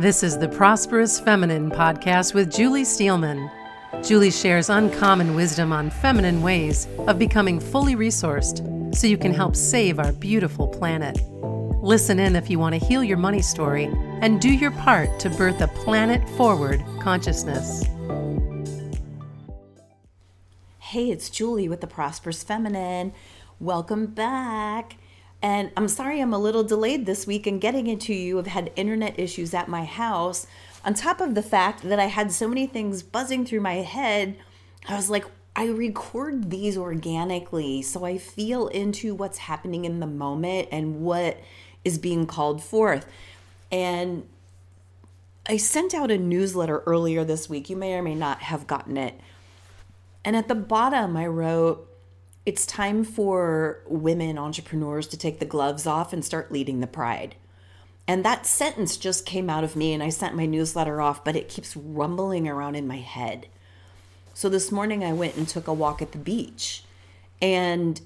This is the Prosperous Feminine podcast with Julie Steelman. Julie shares uncommon wisdom on feminine ways of becoming fully resourced so you can help save our beautiful planet. Listen in if you want to heal your money story and do your part to birth a planet forward consciousness. Hey, it's Julie with the Prosperous Feminine. Welcome back. And I'm sorry I'm a little delayed this week in getting it to you. I've had internet issues at my house. On top of the fact that I had so many things buzzing through my head, I was like, I record these organically. So I feel into what's happening in the moment and what is being called forth. And I sent out a newsletter earlier this week. You may or may not have gotten it. And at the bottom, I wrote, it's time for women entrepreneurs to take the gloves off and start leading the pride. And that sentence just came out of me, and I sent my newsletter off, but it keeps rumbling around in my head. So this morning, I went and took a walk at the beach. And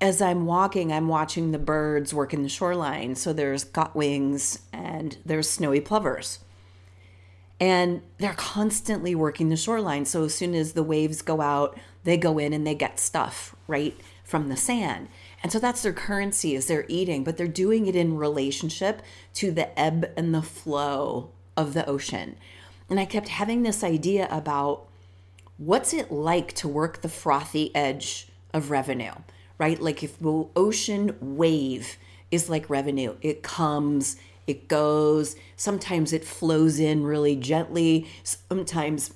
as I'm walking, I'm watching the birds work in the shoreline. So there's godwits and there's snowy plovers. And they're constantly working the shoreline. So as soon as the waves go out, they go in and they get stuff right from the sand. And so that's their currency is they're eating, but they're doing it in relationship to the ebb and the flow of the ocean. And I kept having this idea about what's it like to work the frothy edge of revenue, right? Like if the ocean wave is like revenue, it comes, it goes, sometimes it flows in really gently, sometimes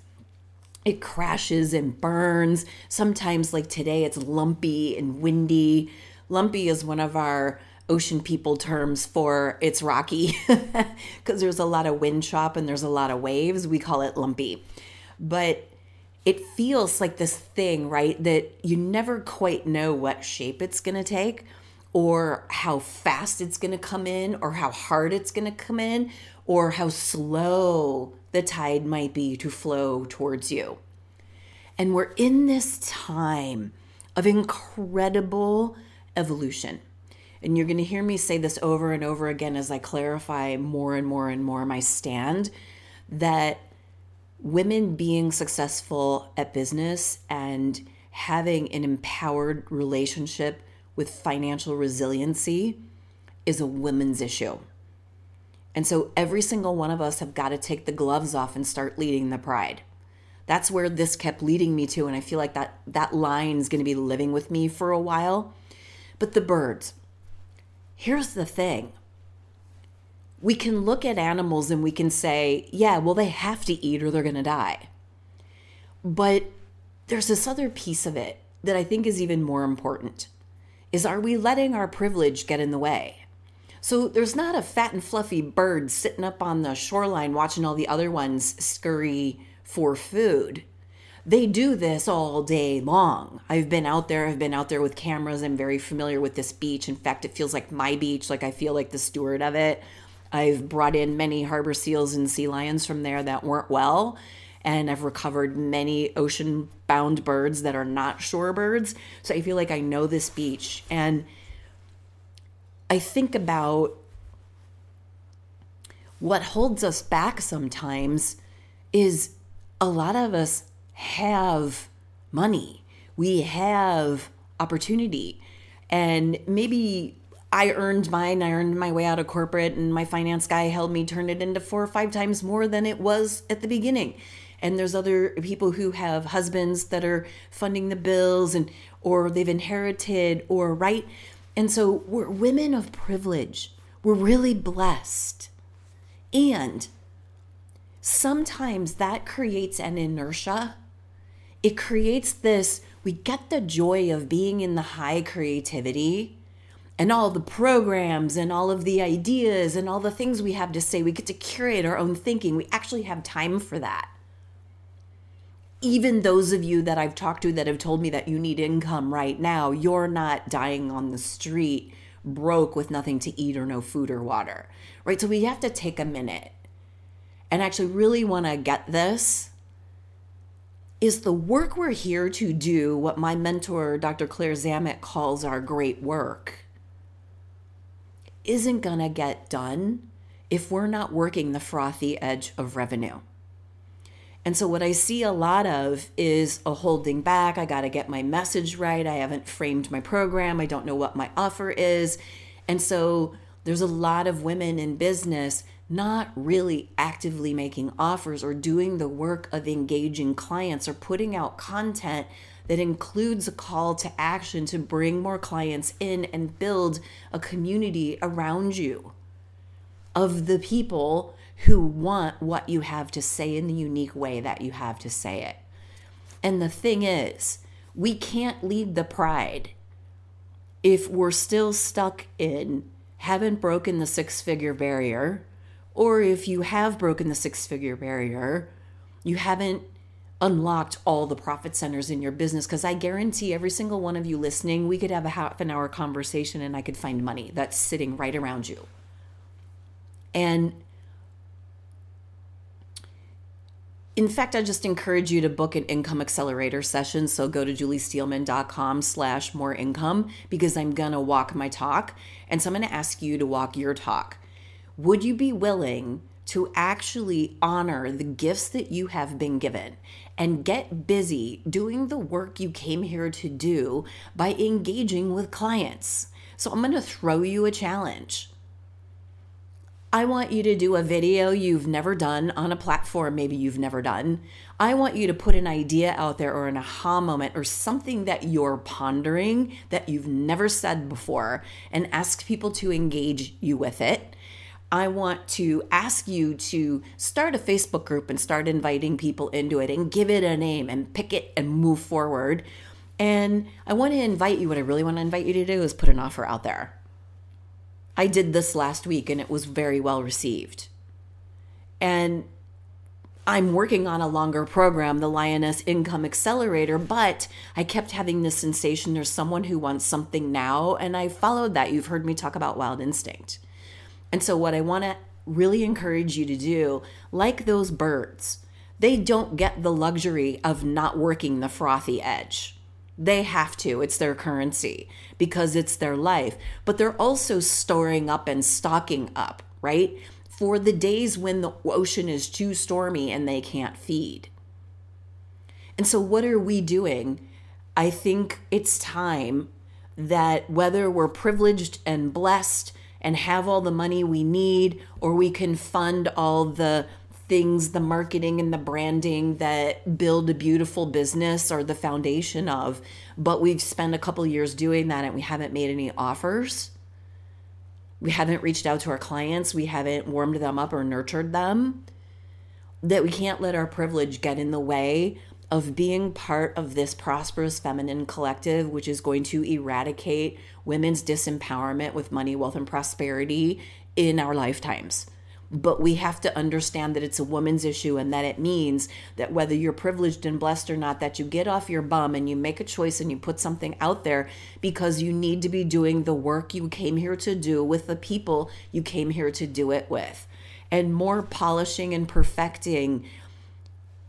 it crashes and burns. Sometimes, like today, it's lumpy and windy. Lumpy is one of our ocean people terms for it's rocky because there's a lot of wind chop and there's a lot of waves. We call it lumpy. But it feels like this thing, right? That you never quite know what shape it's going to take or how fast it's going to come in or how hard it's going to come in or how slow the tide might be to flow towards you. And we're in this time of incredible evolution. And you're going to hear me say this over and over again as I clarify more and more and more my stand that women being successful at business and having an empowered relationship with financial resiliency is a women's issue. And so every single one of us have got to take the gloves off and start leading the pride. That's where this kept leading me to and I feel like that that line is going to be living with me for a while. But the birds. Here's the thing. We can look at animals and we can say, yeah, well they have to eat or they're going to die. But there's this other piece of it that I think is even more important. Is are we letting our privilege get in the way? So there's not a fat and fluffy bird sitting up on the shoreline watching all the other ones scurry for food. They do this all day long. I've been out there, I've been out there with cameras. I'm very familiar with this beach. In fact, it feels like my beach, like I feel like the steward of it. I've brought in many harbor seals and sea lions from there that weren't well. And I've recovered many ocean bound birds that are not shorebirds. So I feel like I know this beach. And I think about what holds us back sometimes is a lot of us have money, we have opportunity, and maybe I earned mine. I earned my way out of corporate, and my finance guy helped me turn it into four or five times more than it was at the beginning. And there's other people who have husbands that are funding the bills, and or they've inherited, or right. And so we're women of privilege. We're really blessed. And sometimes that creates an inertia. It creates this, we get the joy of being in the high creativity and all the programs and all of the ideas and all the things we have to say. We get to curate our own thinking. We actually have time for that. Even those of you that I've talked to that have told me that you need income right now, you're not dying on the street broke with nothing to eat or no food or water, right? So we have to take a minute and actually really want to get this is the work we're here to do what my mentor, Dr. Claire Zammit, calls our great work, isn't going to get done if we're not working the frothy edge of revenue. And so, what I see a lot of is a holding back. I got to get my message right. I haven't framed my program. I don't know what my offer is. And so, there's a lot of women in business not really actively making offers or doing the work of engaging clients or putting out content that includes a call to action to bring more clients in and build a community around you of the people who want what you have to say in the unique way that you have to say it. And the thing is, we can't lead the pride if we're still stuck in haven't broken the six figure barrier, or if you have broken the six figure barrier, you haven't unlocked all the profit centers in your business. Because I guarantee every single one of you listening, we could have a half an hour conversation and I could find money that's sitting right around you. And in fact, I just encourage you to book an income accelerator session. So go to juliesteelman.com slash more income because I'm going to walk my talk. And so I'm going to ask you to walk your talk. Would you be willing to actually honor the gifts that you have been given and get busy doing the work you came here to do by engaging with clients? So I'm going to throw you a challenge. I want you to do a video you've never done on a platform maybe you've never done. I want you to put an idea out there or an aha moment or something that you're pondering that you've never said before and ask people to engage you with it. I want to ask you to start a Facebook group and start inviting people into it and give it a name and pick it and move forward. And I want to invite you, what I really want to invite you to do is put an offer out there I did this last week and it was very well received. And I'm working on a longer program, the Lioness Income Accelerator, but I kept having this sensation there's someone who wants something now. And I followed that. You've heard me talk about Wild Instinct. And so, what I want to really encourage you to do, like those birds, they don't get the luxury of not working the frothy edge. They have to, it's their currency because it's their life. But they're also storing up and stocking up, right? For the days when the ocean is too stormy and they can't feed. And so, what are we doing? I think it's time that whether we're privileged and blessed and have all the money we need, or we can fund all the things, the marketing and the branding that build a beautiful business are the foundation of. But we've spent a couple years doing that and we haven't made any offers. We haven't reached out to our clients. We haven't warmed them up or nurtured them. That we can't let our privilege get in the way of being part of this prosperous feminine collective, which is going to eradicate women's disempowerment with money, wealth, and prosperity in our lifetimes but we have to understand that it's a woman's issue and that it means that whether you're privileged and blessed or not that you get off your bum and you make a choice and you put something out there because you need to be doing the work you came here to do with the people you came here to do it with and more polishing and perfecting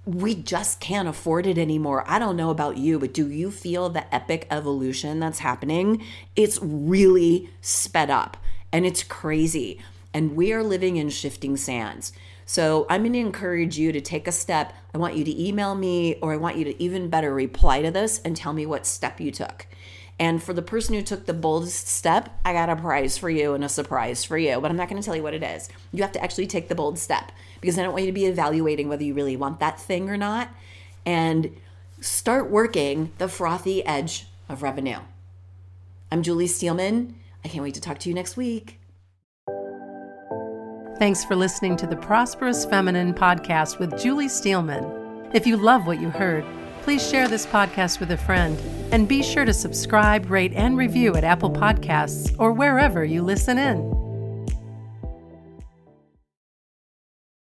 we just can't afford it anymore. I don't know about you, but do you feel the epic evolution that's happening? It's really sped up and it's crazy and we are living in shifting sands. So I'm going to encourage you to take a step. I want you to email me, or I want you to even better reply to this and tell me what step you took. And for the person who took the boldest step, I got a prize for you and a surprise for you, but I'm not going to tell you what it is. You have to actually take the bold step because I don't want you to be evaluating whether you really want that thing or not. And start working the frothy edge of revenue. I'm Julie Steelman. I can't wait to talk to you next week. Thanks for listening to the Prosperous Feminine podcast with Julie Steelman. If you love what you heard, please share this podcast with a friend and be sure to subscribe, rate, and review at Apple Podcasts or wherever you listen in.